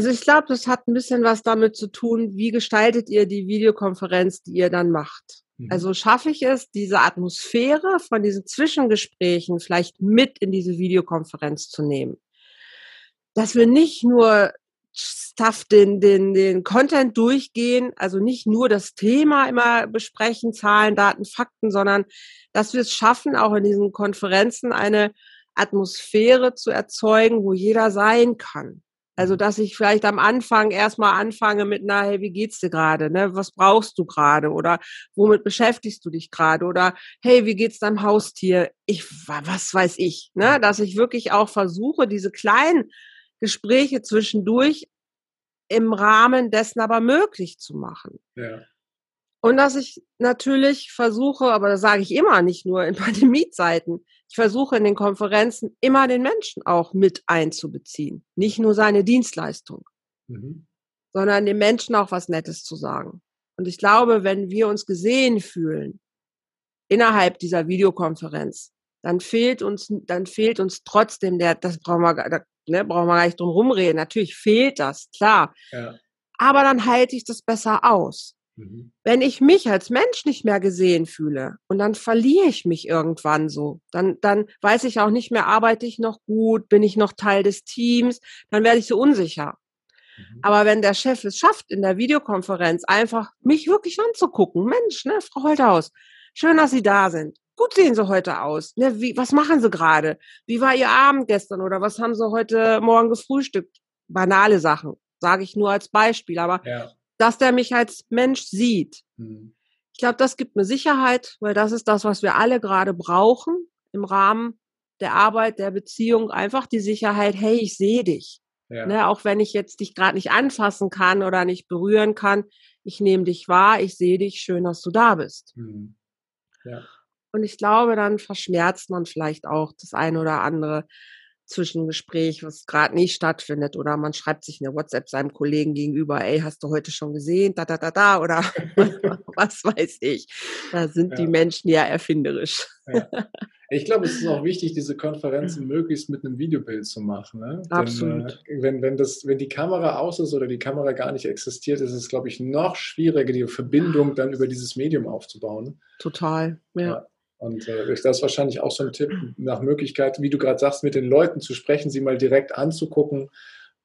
Also ich glaube, das hat ein bisschen was damit zu tun, wie gestaltet ihr die Videokonferenz, die ihr dann macht. Mhm. Also schaffe ich es, diese Atmosphäre von diesen Zwischengesprächen vielleicht mit in diese Videokonferenz zu nehmen. Dass wir nicht nur Stuff, den, den, den Content durchgehen, also nicht nur das Thema immer besprechen, Zahlen, Daten, Fakten, sondern dass wir es schaffen, auch in diesen Konferenzen eine Atmosphäre zu erzeugen, wo jeder sein kann. Also, dass ich vielleicht am Anfang erstmal anfange mit, na, hey, wie geht's dir gerade? Ne? Was brauchst du gerade? Oder womit beschäftigst du dich gerade? Oder hey, wie geht's deinem Haustier? Ich, was weiß ich, ne? Dass ich wirklich auch versuche, diese kleinen Gespräche zwischendurch im Rahmen dessen aber möglich zu machen. Ja. Und dass ich natürlich versuche, aber das sage ich immer, nicht nur in Pandemiezeiten, ich versuche in den Konferenzen immer den Menschen auch mit einzubeziehen. Nicht nur seine Dienstleistung, mhm. sondern dem Menschen auch was Nettes zu sagen. Und ich glaube, wenn wir uns gesehen fühlen innerhalb dieser Videokonferenz, dann fehlt uns, dann fehlt uns trotzdem der, das brauchen wir, da, ne, brauchen wir gar nicht drum rumreden. Natürlich fehlt das, klar. Ja. Aber dann halte ich das besser aus. Mhm. Wenn ich mich als Mensch nicht mehr gesehen fühle und dann verliere ich mich irgendwann so, dann, dann weiß ich auch nicht mehr, arbeite ich noch gut, bin ich noch Teil des Teams, dann werde ich so unsicher. Mhm. Aber wenn der Chef es schafft, in der Videokonferenz einfach mich wirklich anzugucken, Mensch, ne, Frau Holthaus, schön, dass Sie da sind. Gut sehen Sie heute aus. Ne, wie, was machen Sie gerade? Wie war Ihr Abend gestern oder was haben Sie heute Morgen gefrühstückt? Banale Sachen, sage ich nur als Beispiel. Aber ja dass der mich als Mensch sieht. Mhm. Ich glaube, das gibt mir Sicherheit, weil das ist das, was wir alle gerade brauchen im Rahmen der Arbeit, der Beziehung. Einfach die Sicherheit, hey, ich sehe dich. Ja. Ne, auch wenn ich jetzt dich gerade nicht anfassen kann oder nicht berühren kann, ich nehme dich wahr, ich sehe dich, schön, dass du da bist. Mhm. Ja. Und ich glaube, dann verschmerzt man vielleicht auch das eine oder andere, Zwischengespräch, was gerade nicht stattfindet, oder man schreibt sich eine WhatsApp seinem Kollegen gegenüber, ey, hast du heute schon gesehen, da, da, da, da, oder was weiß ich. Da sind ja. die Menschen ja erfinderisch. Ja. Ich glaube, es ist auch wichtig, diese Konferenzen möglichst mit einem Videobild zu machen. Ne? Absolut. Denn, äh, wenn, wenn, das, wenn die Kamera aus ist oder die Kamera gar nicht existiert, ist es, glaube ich, noch schwieriger, die Verbindung dann über dieses Medium aufzubauen. Total, ja. ja. Und äh, das ist wahrscheinlich auch so ein Tipp nach Möglichkeit, wie du gerade sagst, mit den Leuten zu sprechen, sie mal direkt anzugucken,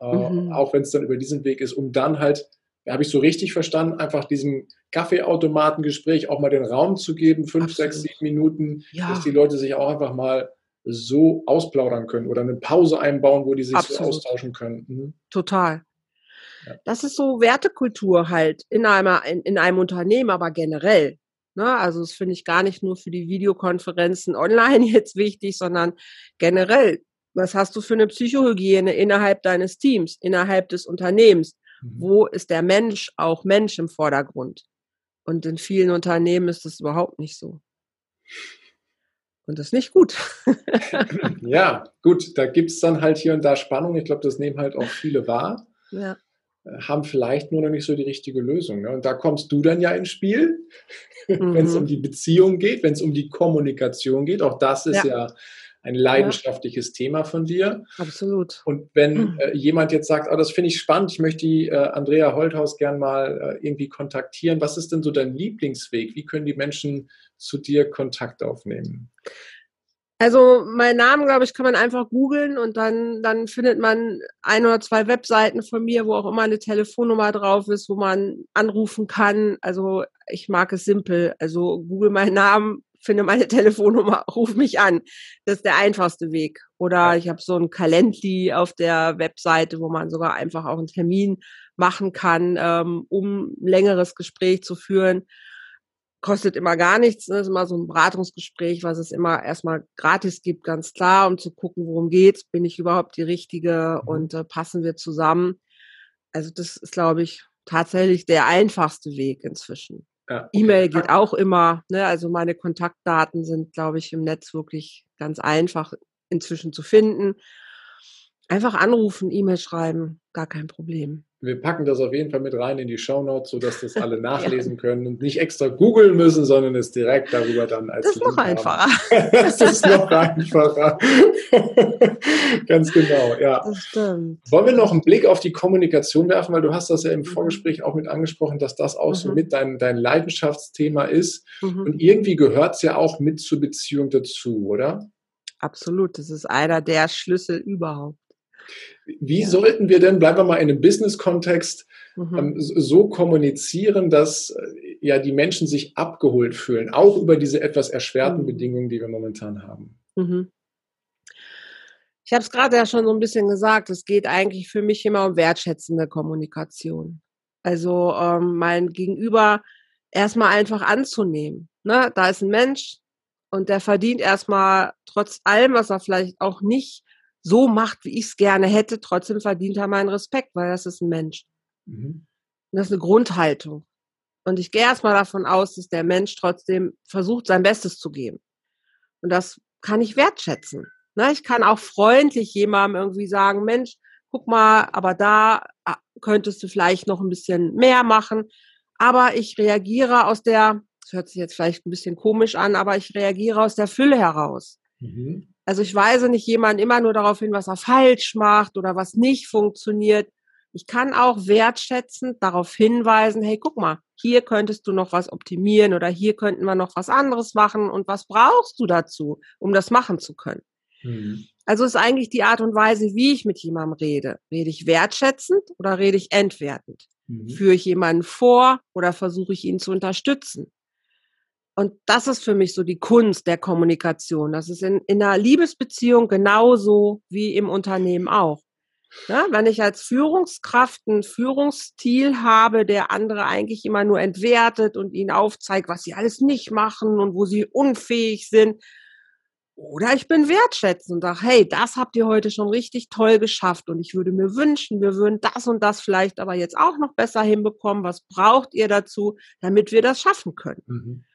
äh, mhm. auch wenn es dann über diesen Weg ist, um dann halt, habe ich so richtig verstanden, einfach diesem Kaffeeautomatengespräch auch mal den Raum zu geben, fünf, Absolut. sechs, sieben Minuten, ja. dass die Leute sich auch einfach mal so ausplaudern können oder eine Pause einbauen, wo die sich so austauschen können. Mhm. Total. Ja. Das ist so Wertekultur halt in einem, in, in einem Unternehmen, aber generell. Ne? Also das finde ich gar nicht nur für die Videokonferenzen online jetzt wichtig, sondern generell. Was hast du für eine Psychohygiene innerhalb deines Teams, innerhalb des Unternehmens? Mhm. Wo ist der Mensch auch Mensch im Vordergrund? Und in vielen Unternehmen ist das überhaupt nicht so. Und das ist nicht gut. ja, gut, da gibt es dann halt hier und da Spannung. Ich glaube, das nehmen halt auch viele wahr. Ja haben vielleicht nur noch nicht so die richtige Lösung. Ne? Und da kommst du dann ja ins Spiel, mhm. wenn es um die Beziehung geht, wenn es um die Kommunikation geht. Auch das ist ja, ja ein leidenschaftliches ja. Thema von dir. Absolut. Und wenn äh, jemand jetzt sagt, oh, das finde ich spannend, ich möchte die äh, Andrea Holthaus gern mal äh, irgendwie kontaktieren, was ist denn so dein Lieblingsweg? Wie können die Menschen zu dir Kontakt aufnehmen? Also mein Namen, glaube ich, kann man einfach googeln und dann, dann findet man ein oder zwei Webseiten von mir, wo auch immer eine Telefonnummer drauf ist, wo man anrufen kann. Also ich mag es simpel. Also google meinen Namen, finde meine Telefonnummer, ruf mich an. Das ist der einfachste Weg. Oder ich habe so ein Calendly auf der Webseite, wo man sogar einfach auch einen Termin machen kann, ähm, um ein längeres Gespräch zu führen kostet immer gar nichts. Das ist immer so ein Beratungsgespräch, was es immer erstmal gratis gibt, ganz klar, um zu gucken, worum geht's, bin ich überhaupt die Richtige mhm. und äh, passen wir zusammen. Also das ist, glaube ich, tatsächlich der einfachste Weg inzwischen. Ja, okay. E-Mail geht auch immer. Ne? Also meine Kontaktdaten sind, glaube ich, im Netz wirklich ganz einfach inzwischen zu finden. Einfach anrufen, E-Mail schreiben, gar kein Problem. Wir packen das auf jeden Fall mit rein in die Show Notes, sodass das alle nachlesen ja. können und nicht extra googeln müssen, sondern es direkt darüber dann als Das ist Link noch einfacher. das ist noch einfacher. Ganz genau, ja. Das stimmt. Wollen wir noch einen Blick auf die Kommunikation werfen, weil du hast das ja im mhm. Vorgespräch auch mit angesprochen, dass das auch mhm. so mit dein, dein Leidenschaftsthema ist. Mhm. Und irgendwie gehört es ja auch mit zur Beziehung dazu, oder? Absolut. Das ist einer der Schlüssel überhaupt. Wie ja. sollten wir denn, bleiben wir mal in einem Business-Kontext, mhm. ähm, so kommunizieren, dass äh, ja die Menschen sich abgeholt fühlen, auch über diese etwas erschwerten mhm. Bedingungen, die wir momentan haben? Mhm. Ich habe es gerade ja schon so ein bisschen gesagt, es geht eigentlich für mich immer um wertschätzende Kommunikation. Also ähm, mein Gegenüber erstmal einfach anzunehmen. Ne? Da ist ein Mensch und der verdient erstmal trotz allem, was er vielleicht auch nicht so macht, wie ich es gerne hätte, trotzdem verdient er meinen Respekt, weil das ist ein Mensch. Mhm. Und das ist eine Grundhaltung. Und ich gehe erstmal davon aus, dass der Mensch trotzdem versucht, sein Bestes zu geben. Und das kann ich wertschätzen. Ne? Ich kann auch freundlich jemandem irgendwie sagen, Mensch, guck mal, aber da ah, könntest du vielleicht noch ein bisschen mehr machen. Aber ich reagiere aus der, das hört sich jetzt vielleicht ein bisschen komisch an, aber ich reagiere aus der Fülle heraus. Mhm. Also ich weise nicht jemanden immer nur darauf hin, was er falsch macht oder was nicht funktioniert. Ich kann auch wertschätzend darauf hinweisen, hey, guck mal, hier könntest du noch was optimieren oder hier könnten wir noch was anderes machen und was brauchst du dazu, um das machen zu können. Mhm. Also ist eigentlich die Art und Weise, wie ich mit jemandem rede. Rede ich wertschätzend oder rede ich entwertend? Mhm. Führe ich jemanden vor oder versuche ich ihn zu unterstützen? Und das ist für mich so die Kunst der Kommunikation. Das ist in, in einer Liebesbeziehung genauso wie im Unternehmen auch. Ja, wenn ich als Führungskraft einen Führungsstil habe, der andere eigentlich immer nur entwertet und ihnen aufzeigt, was sie alles nicht machen und wo sie unfähig sind. Oder ich bin wertschätzend und sage, hey, das habt ihr heute schon richtig toll geschafft und ich würde mir wünschen, wir würden das und das vielleicht aber jetzt auch noch besser hinbekommen. Was braucht ihr dazu, damit wir das schaffen können? Mhm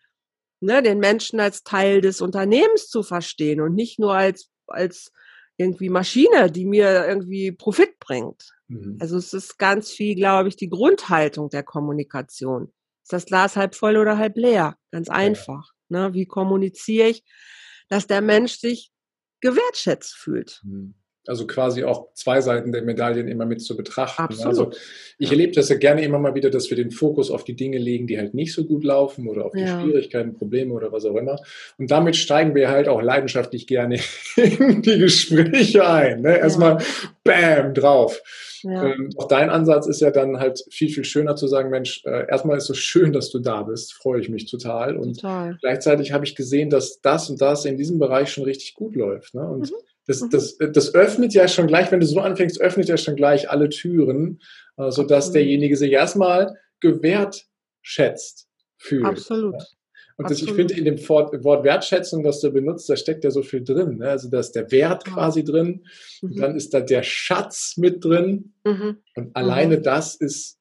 ne, den Menschen als Teil des Unternehmens zu verstehen und nicht nur als, als irgendwie Maschine, die mir irgendwie Profit bringt. Mhm. Also es ist ganz viel, glaube ich, die Grundhaltung der Kommunikation. Ist das Glas halb voll oder halb leer? Ganz einfach. Ja. Ne? Wie kommuniziere ich, dass der Mensch sich gewertschätzt fühlt? Mhm also quasi auch zwei Seiten der Medaillen immer mit zu betrachten. Absolut. Also ich erlebe das ja gerne immer mal wieder, dass wir den Fokus auf die Dinge legen, die halt nicht so gut laufen oder auf die ja. Schwierigkeiten, Probleme oder was auch immer. Und damit steigen wir halt auch leidenschaftlich gerne in die Gespräche ein. Ne? Erstmal ja. Bam drauf. Ja. Ähm, auch dein Ansatz ist ja dann halt viel, viel schöner zu sagen, Mensch, äh, erstmal ist es so schön, dass du da bist, freue ich mich total. Und total. gleichzeitig habe ich gesehen, dass das und das in diesem Bereich schon richtig gut läuft. Ne? Und mhm das, mhm. das, das öffnet ja schon gleich, wenn du so anfängst, öffnet ja schon gleich alle Türen, äh, sodass derjenige sich erstmal gewertschätzt fühlt. Absolut. Und das, ich finde, in dem Wort Wertschätzung, das du benutzt, da steckt ja so viel drin. Ne? Also da ist der Wert quasi drin, mhm. dann ist da der Schatz mit drin. Mhm. Und alleine mhm. das ist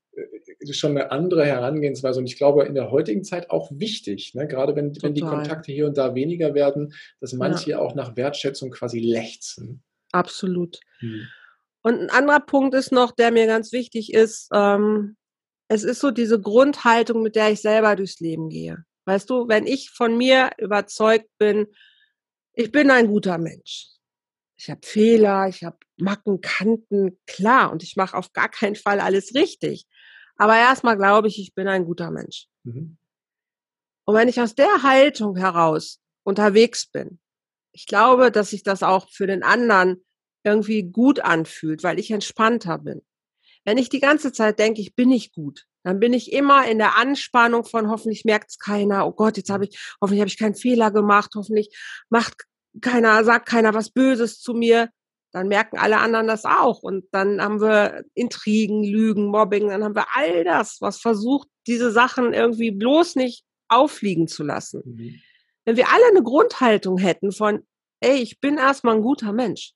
schon eine andere Herangehensweise und ich glaube in der heutigen Zeit auch wichtig, ne? gerade wenn, wenn die Kontakte hier und da weniger werden, dass manche ja. auch nach Wertschätzung quasi lechzen. Absolut. Hm. Und ein anderer Punkt ist noch, der mir ganz wichtig ist, ähm, es ist so diese Grundhaltung, mit der ich selber durchs Leben gehe. Weißt du, wenn ich von mir überzeugt bin, ich bin ein guter Mensch. Ich habe Fehler, ich habe Macken, Kanten, klar, und ich mache auf gar keinen Fall alles richtig. Aber erstmal glaube ich, ich bin ein guter Mensch. Mhm. Und wenn ich aus der Haltung heraus unterwegs bin, ich glaube, dass sich das auch für den anderen irgendwie gut anfühlt, weil ich entspannter bin. Wenn ich die ganze Zeit denke, ich bin nicht gut, dann bin ich immer in der Anspannung von hoffentlich merkt es keiner, oh Gott, jetzt habe ich, hoffentlich habe ich keinen Fehler gemacht, hoffentlich macht keiner, sagt keiner was Böses zu mir dann merken alle anderen das auch. Und dann haben wir Intrigen, Lügen, Mobbing, dann haben wir all das, was versucht, diese Sachen irgendwie bloß nicht auffliegen zu lassen. Mhm. Wenn wir alle eine Grundhaltung hätten von, ey, ich bin erstmal ein guter Mensch,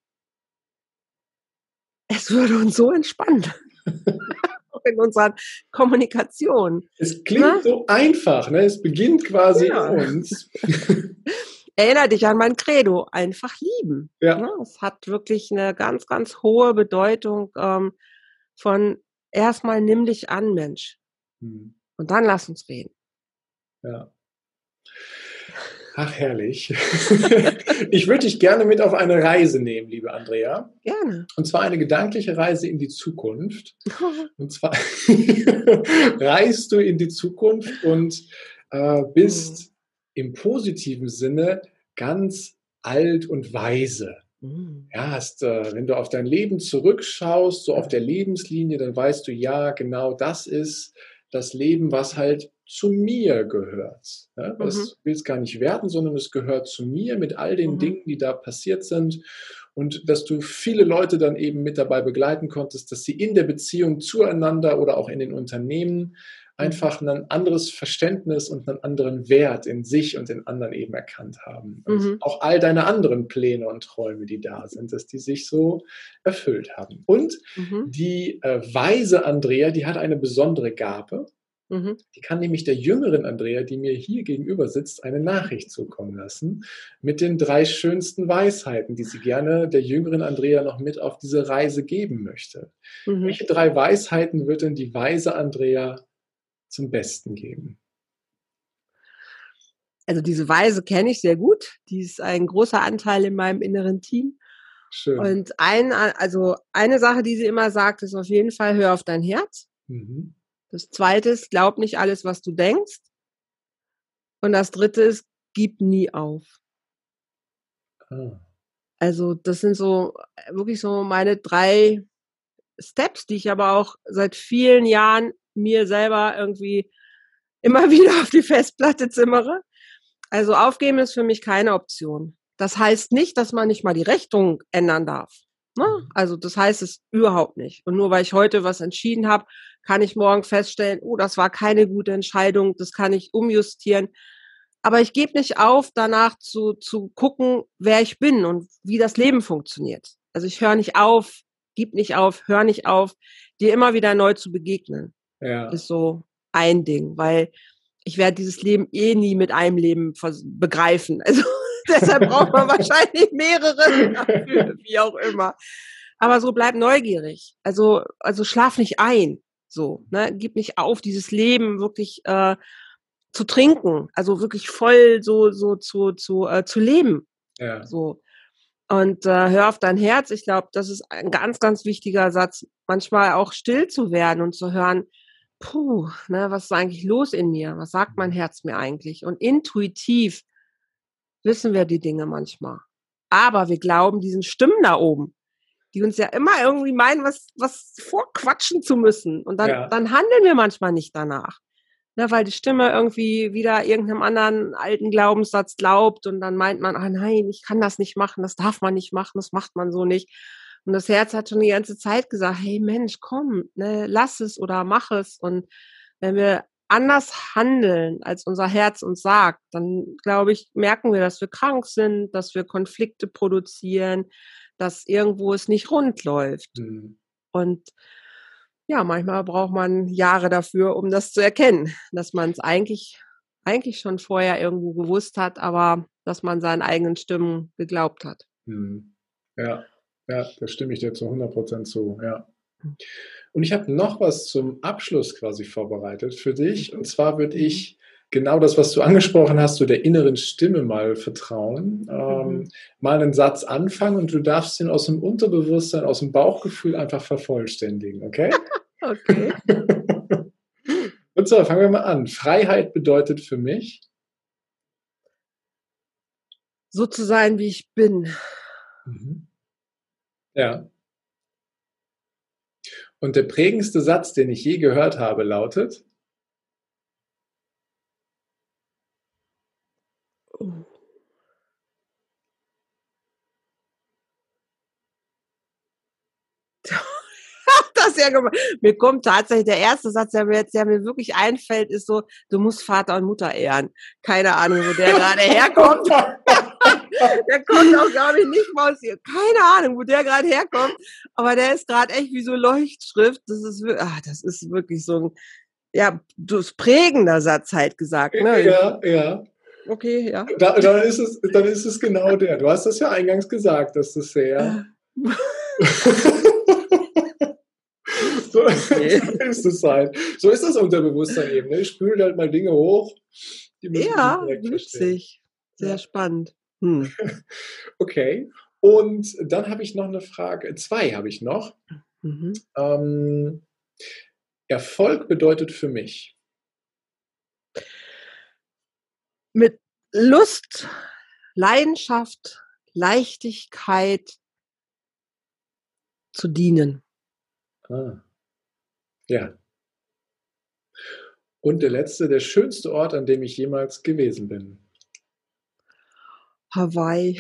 es würde uns so entspannen. in unserer Kommunikation. Es klingt ne? so einfach, ne? Es beginnt quasi ja. in uns. erinnere dich an mein Credo, einfach lieben. Ja. Ne? Es hat wirklich eine ganz, ganz hohe Bedeutung ähm, von erstmal nimm dich an, Mensch. Hm. Und dann lass uns reden. Ja. Ach, herrlich. ich würde dich gerne mit auf eine Reise nehmen, liebe Andrea. Gerne. Und zwar eine gedankliche Reise in die Zukunft. Und zwar reist du in die Zukunft und äh, bist mhm. Im positiven Sinne ganz alt und weise. Mhm. Ja, hast, äh, wenn du auf dein Leben zurückschaust, so auf der Lebenslinie, dann weißt du, ja, genau das ist das Leben, was halt zu mir gehört. Ja, das mhm. will es gar nicht werden, sondern es gehört zu mir mit all den mhm. Dingen, die da passiert sind. Und dass du viele Leute dann eben mit dabei begleiten konntest, dass sie in der Beziehung zueinander oder auch in den Unternehmen. Einfach ein anderes Verständnis und einen anderen Wert in sich und in anderen eben erkannt haben. Und mhm. auch all deine anderen Pläne und Träume, die da sind, dass die sich so erfüllt haben. Und mhm. die äh, weise Andrea, die hat eine besondere Gabe. Mhm. Die kann nämlich der jüngeren Andrea, die mir hier gegenüber sitzt, eine Nachricht zukommen lassen mit den drei schönsten Weisheiten, die sie gerne der jüngeren Andrea noch mit auf diese Reise geben möchte. Mhm. Welche drei Weisheiten wird denn die weise Andrea zum Besten geben? Also diese Weise kenne ich sehr gut. Die ist ein großer Anteil in meinem inneren Team. Schön. Und ein, also eine Sache, die sie immer sagt, ist auf jeden Fall, hör auf dein Herz. Mhm. Das zweite ist, glaub nicht alles, was du denkst. Und das dritte ist, gib nie auf. Ah. Also das sind so wirklich so meine drei Steps, die ich aber auch seit vielen Jahren mir selber irgendwie immer wieder auf die Festplatte zimmere. Also aufgeben ist für mich keine Option. Das heißt nicht, dass man nicht mal die Richtung ändern darf. Ne? Mhm. Also das heißt es überhaupt nicht. Und nur weil ich heute was entschieden habe, kann ich morgen feststellen, oh, das war keine gute Entscheidung, das kann ich umjustieren. Aber ich gebe nicht auf, danach zu, zu gucken, wer ich bin und wie das Leben funktioniert. Also ich höre nicht auf, gib nicht auf, hör nicht auf, dir immer wieder neu zu begegnen. Ja. Ist so ein Ding, weil ich werde dieses Leben eh nie mit einem Leben begreifen. Also deshalb braucht man wahrscheinlich mehrere dafür, wie auch immer. Aber so bleib neugierig. Also, also schlaf nicht ein. So, ne, gib nicht auf, dieses Leben wirklich äh, zu trinken, also wirklich voll so so zu zu äh, zu leben. Ja. So und äh, hör auf dein Herz. Ich glaube, das ist ein ganz ganz wichtiger Satz. Manchmal auch still zu werden und zu hören, puh, ne, was ist eigentlich los in mir? Was sagt mein Herz mir eigentlich? Und intuitiv wissen wir die Dinge manchmal. Aber wir glauben diesen Stimmen da oben die uns ja immer irgendwie meinen, was, was vorquatschen zu müssen. Und dann, ja. dann handeln wir manchmal nicht danach. Ne, weil die Stimme irgendwie wieder irgendeinem anderen alten Glaubenssatz glaubt und dann meint man, ah nein, ich kann das nicht machen, das darf man nicht machen, das macht man so nicht. Und das Herz hat schon die ganze Zeit gesagt, hey Mensch, komm, ne, lass es oder mach es. Und wenn wir anders handeln, als unser Herz uns sagt, dann glaube ich, merken wir, dass wir krank sind, dass wir Konflikte produzieren, dass irgendwo es nicht rund läuft. Mhm. Und ja, manchmal braucht man Jahre dafür, um das zu erkennen, dass man es eigentlich, eigentlich schon vorher irgendwo gewusst hat, aber dass man seinen eigenen Stimmen geglaubt hat. Mhm. Ja, ja, da stimme ich dir zu 100 Prozent zu, ja. Und ich habe noch was zum Abschluss quasi vorbereitet für dich. Und zwar würde mhm. ich genau das, was du angesprochen hast, so der inneren Stimme mal vertrauen, ähm, mhm. mal einen Satz anfangen und du darfst ihn aus dem Unterbewusstsein, aus dem Bauchgefühl einfach vervollständigen, okay? okay. und so, fangen wir mal an. Freiheit bedeutet für mich? So zu sein, wie ich bin. Mhm. Ja. Und der prägendste Satz, den ich je gehört habe, lautet? das ja gemacht. Mir kommt tatsächlich der erste Satz, der mir jetzt, der mir wirklich einfällt, ist so, du musst Vater und Mutter ehren. Keine Ahnung, wo der gerade herkommt. der kommt auch, glaube ich, nicht mal aus hier. Keine Ahnung, wo der gerade herkommt. Aber der ist gerade echt wie so Leuchtschrift. Das ist, ach, das ist wirklich so ein, ja, das prägender Satz halt gesagt. Ne? Ja, ja. Okay, ja. Da, dann, ist es, dann ist es genau der. Du hast das ja eingangs gesagt, dass das sehr. So, nee. so ist es halt. So ist das Unterbewusstsein eben. Ne? Spült halt mal Dinge hoch. ja, witzig. Sehr ja. spannend. Hm. Okay. Und dann habe ich noch eine Frage. Zwei habe ich noch. Mhm. Ähm, Erfolg bedeutet für mich. Mit Lust, Leidenschaft, Leichtigkeit zu dienen. Ah. Ja. Und der letzte, der schönste Ort, an dem ich jemals gewesen bin. Hawaii.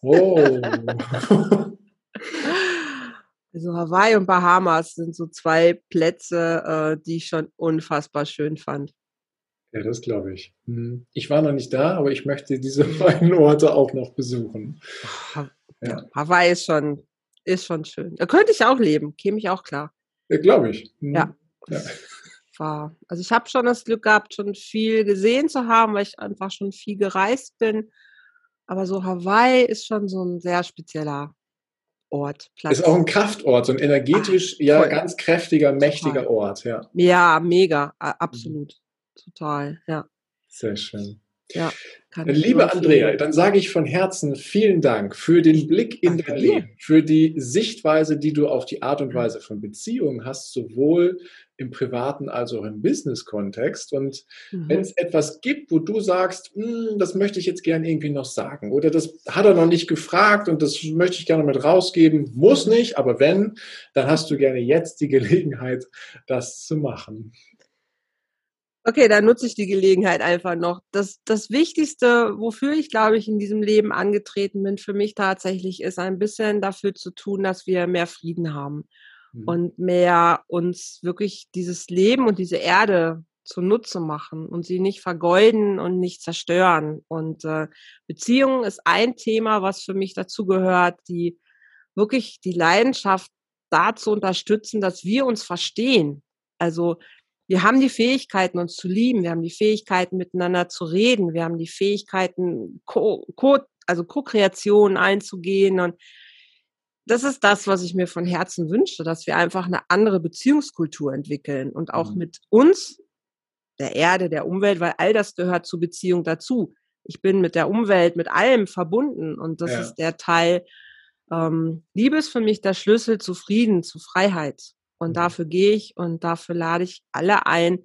Oh. Also Hawaii und Bahamas sind so zwei Plätze, äh, die ich schon unfassbar schön fand. Ja, das glaube ich. Hm. Ich war noch nicht da, aber ich möchte diese beiden Orte auch noch besuchen. Ja. Hawaii ist schon, ist schon schön. Da könnte ich auch leben, käme ich auch klar. Ja, glaube ich. Hm. Ja. ja. War. Also ich habe schon das Glück gehabt, schon viel gesehen zu haben, weil ich einfach schon viel gereist bin. Aber so Hawaii ist schon so ein sehr spezieller Ort. Platz. Ist auch ein Kraftort, so ein energetisch, Ach, ja, ganz kräftiger, mächtiger Total. Ort, ja. Ja, mega, absolut. Mhm. Total, ja. Sehr schön. Ja, Liebe Andrea, dann sage ich von Herzen vielen Dank für den Blick in dein Leben, für die Sichtweise, die du auf die Art und mhm. Weise von Beziehungen hast, sowohl im privaten als auch im Business-Kontext. Und mhm. wenn es etwas gibt, wo du sagst, hm, das möchte ich jetzt gerne irgendwie noch sagen oder das hat er noch nicht gefragt und das möchte ich gerne mit rausgeben, muss nicht, aber wenn, dann hast du gerne jetzt die Gelegenheit, das zu machen. Okay, dann nutze ich die Gelegenheit einfach noch. Das, das Wichtigste, wofür ich, glaube ich, in diesem Leben angetreten bin, für mich tatsächlich ist ein bisschen dafür zu tun, dass wir mehr Frieden haben mhm. und mehr uns wirklich dieses Leben und diese Erde zunutze machen und sie nicht vergeuden und nicht zerstören. Und äh, Beziehung ist ein Thema, was für mich dazu gehört, die wirklich die Leidenschaft dazu unterstützen, dass wir uns verstehen. Also wir haben die Fähigkeiten, uns zu lieben. Wir haben die Fähigkeiten, miteinander zu reden. Wir haben die Fähigkeiten, Co, Co also Co-Kreation einzugehen. Und das ist das, was ich mir von Herzen wünsche, dass wir einfach eine andere Beziehungskultur entwickeln und auch mhm. mit uns, der Erde, der Umwelt, weil all das gehört zur Beziehung dazu. Ich bin mit der Umwelt, mit allem verbunden und das ja. ist der Teil. Ähm, Liebe ist für mich der Schlüssel zu Frieden, zu Freiheit. Und mhm. dafür gehe ich und dafür lade ich alle ein,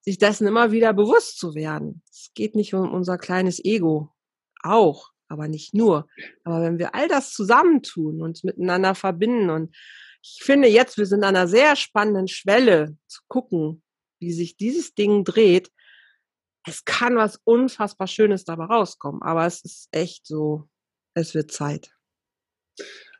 sich dessen immer wieder bewusst zu werden. Es geht nicht um unser kleines Ego. Auch, aber nicht nur. Aber wenn wir all das zusammentun und miteinander verbinden und ich finde jetzt, wir sind an einer sehr spannenden Schwelle zu gucken, wie sich dieses Ding dreht. Es kann was unfassbar Schönes dabei rauskommen, aber es ist echt so, es wird Zeit.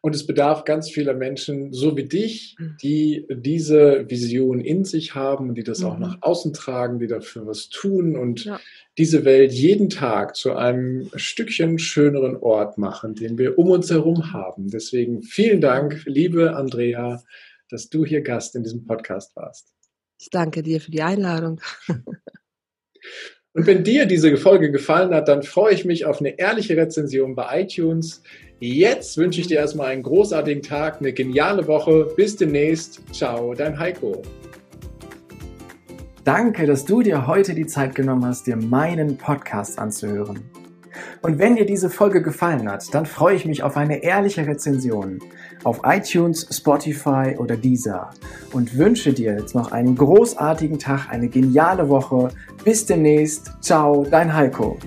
Und es bedarf ganz vieler Menschen, so wie dich, mhm. die diese Vision in sich haben, die das mhm. auch nach außen tragen, die dafür was tun und ja. diese Welt jeden Tag zu einem Stückchen schöneren Ort machen, den wir um uns herum haben. Deswegen vielen Dank, liebe Andrea, dass du hier Gast in diesem Podcast warst. Ich danke dir für die Einladung. Und wenn dir diese Folge gefallen hat, dann freue ich mich auf eine ehrliche Rezension bei iTunes. Jetzt wünsche ich dir erstmal einen großartigen Tag, eine geniale Woche. Bis demnächst. Ciao, dein Heiko. Danke, dass du dir heute die Zeit genommen hast, dir meinen Podcast anzuhören. Und wenn dir diese Folge gefallen hat, dann freue ich mich auf eine ehrliche Rezension auf iTunes, Spotify oder Deezer und wünsche dir jetzt noch einen großartigen Tag, eine geniale Woche. Bis demnächst. Ciao, dein Heiko.